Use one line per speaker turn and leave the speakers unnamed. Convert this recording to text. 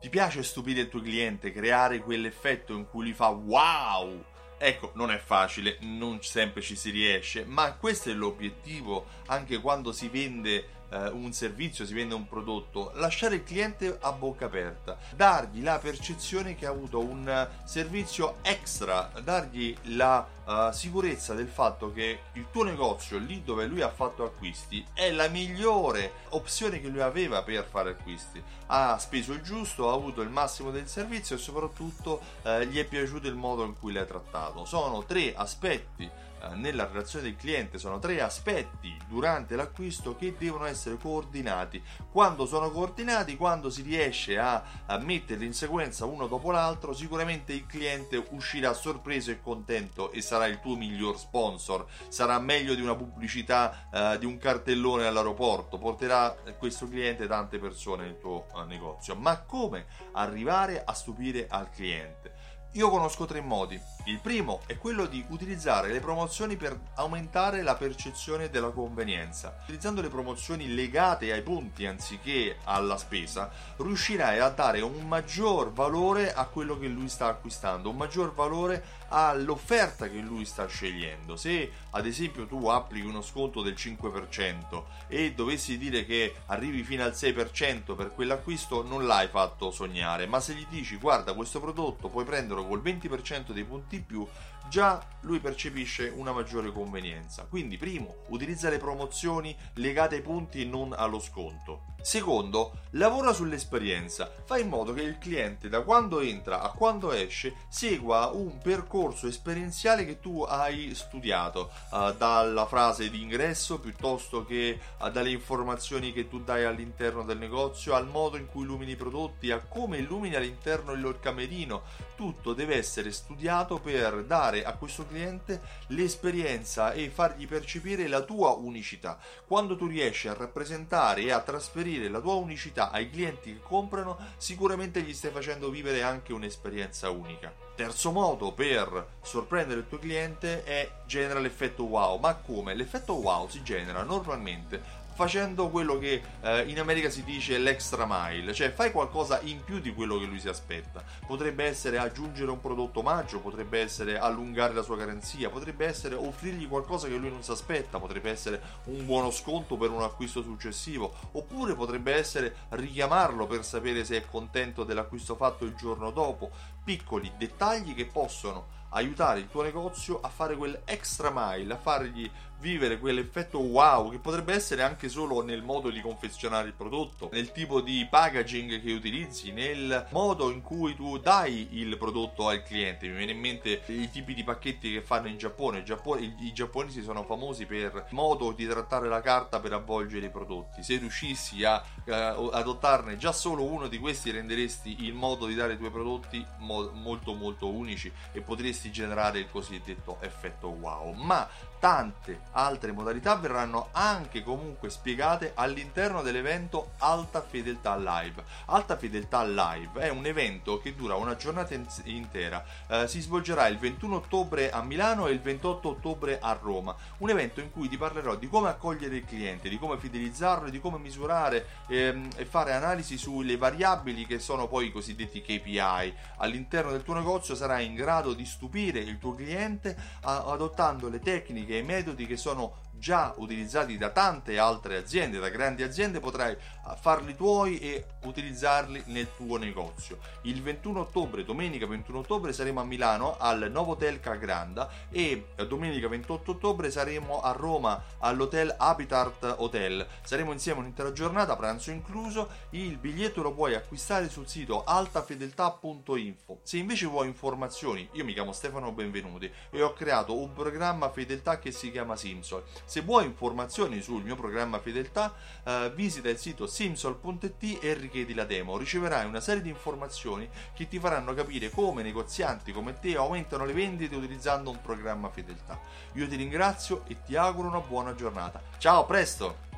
Ti piace stupire il tuo cliente, creare quell'effetto in cui lui fa wow? Ecco, non è facile, non sempre ci si riesce, ma questo è l'obiettivo anche quando si vende eh, un servizio, si vende un prodotto, lasciare il cliente a bocca aperta, dargli la percezione che ha avuto un servizio extra, dargli la uh, sicurezza del fatto che il tuo negozio, lì dove lui ha fatto acquisti, è la migliore opzione che lui aveva per fare acquisti. Ha speso il giusto, ha avuto il massimo del servizio e soprattutto uh, gli è piaciuto il modo in cui l'hai trattato. Sono tre aspetti eh, nella relazione del cliente sono tre aspetti durante l'acquisto che devono essere coordinati. Quando sono coordinati, quando si riesce a, metterli in sequenza uno dopo l'altro, sicuramente il cliente uscirà sorpreso e contento e sarà il tuo miglior sponsor. Sarà meglio di una pubblicità uh, di un cartellone all'aeroporto, porterà questo cliente tante persone nel tuo uh, negozio. Ma come arrivare a stupire al cliente? Io conosco tre modi. Il primo è quello di utilizzare le promozioni per aumentare la percezione della convenienza. Utilizzando le promozioni legate ai punti anziché alla spesa, riuscirai a dare un maggior valore a quello che lui sta acquistando, un maggior valore all'offerta che lui sta scegliendo. Se ad esempio tu applichi uno sconto del 5% e dovessi dire che arrivi fino al 6% per quell'acquisto, non l'hai fatto sognare, ma se gli dici guarda questo prodotto puoi prenderlo col 20% dei punti in più, già lui percepisce una maggiore convenienza. Quindi, primo, utilizza le promozioni legate ai punti e non allo sconto. Secondo, lavora sull'esperienza, fa in modo che il cliente da quando entra a quando esce segua un percorso esperienziale che tu hai studiato, uh, dalla frase di ingresso piuttosto che uh, dalle informazioni che tu dai all'interno del negozio, al modo in cui illumini i prodotti, a come illumini all'interno il camerino. Tutto deve essere studiato per dare a questo cliente l'esperienza e fargli percepire la tua unicità. Quando tu riesci a rappresentare e a trasferire la tua unicità ai clienti che comprano, sicuramente gli stai facendo vivere anche un'esperienza unica. Terzo modo per sorprendere il tuo cliente è genera l'effetto wow. Ma come? L'effetto wow si genera normalmente facendo quello che eh, in America si dice l'extra mile, cioè fai qualcosa in più di quello che lui si aspetta. Potrebbe essere aggiungere un prodotto omaggio, potrebbe essere allungare la sua garanzia, potrebbe essere offrirgli qualcosa che lui non si aspetta, potrebbe essere un buono sconto per un acquisto successivo, oppure potrebbe essere richiamarlo per sapere se è contento dell'acquisto fatto il giorno dopo. Piccoli dettagli che possono aiutare il tuo negozio a fare quel extra mile, a fargli vivere quell'effetto wow che potrebbe essere anche solo nel modo di confezionare il prodotto, nel tipo di packaging che utilizzi, nel modo in cui tu dai il prodotto al cliente. Mi viene in mente i tipi di pacchetti che fanno in Giappone. I, giapponesi sono famosi per il modo di trattare la carta per avvolgere i prodotti. Se riuscissi a uh, adottarne già solo uno di questi renderesti il modo di dare i tuoi prodotti mo- molto molto unici e potresti generare il cosiddetto effetto wow. Ma tante altre modalità verranno anche comunque spiegate all'interno dell'evento Alta Fedeltà Live. Alta Fedeltà Live è un evento che dura una giornata intera, eh, si svolgerà il 21 ottobre a Milano e il 28 ottobre a Roma, un evento in cui ti parlerò di come accogliere il cliente, di come fidelizzarlo, di come misurare ehm, e fare analisi sulle variabili che sono poi i cosiddetti KPI. All'interno del tuo negozio sarai in grado di stupire il tuo cliente adottando le tecniche tecniche e metodi che sono già utilizzati da tante altre aziende, da grandi aziende, potrai farli tuoi e utilizzarli nel tuo negozio. Il 21 ottobre, domenica 21 ottobre, saremo a Milano al Novotel Cagranda e domenica 28 ottobre saremo a Roma all'hotel Habitat Hotel. Saremo insieme un'intera giornata, pranzo incluso. Il biglietto lo puoi acquistare sul sito altafedeltà.info. Se invece vuoi informazioni, io mi chiamo Stefano Benvenuti e ho creato un programma fedeltà che si chiama Simsol. Se vuoi informazioni sul mio programma fedeltà, eh, visita il sito simsol.it e richiedi la demo. Riceverai una serie di informazioni che ti faranno capire come negozianti come te aumentano le vendite utilizzando un programma fedeltà. Io ti ringrazio e ti auguro una buona giornata. Ciao, a presto!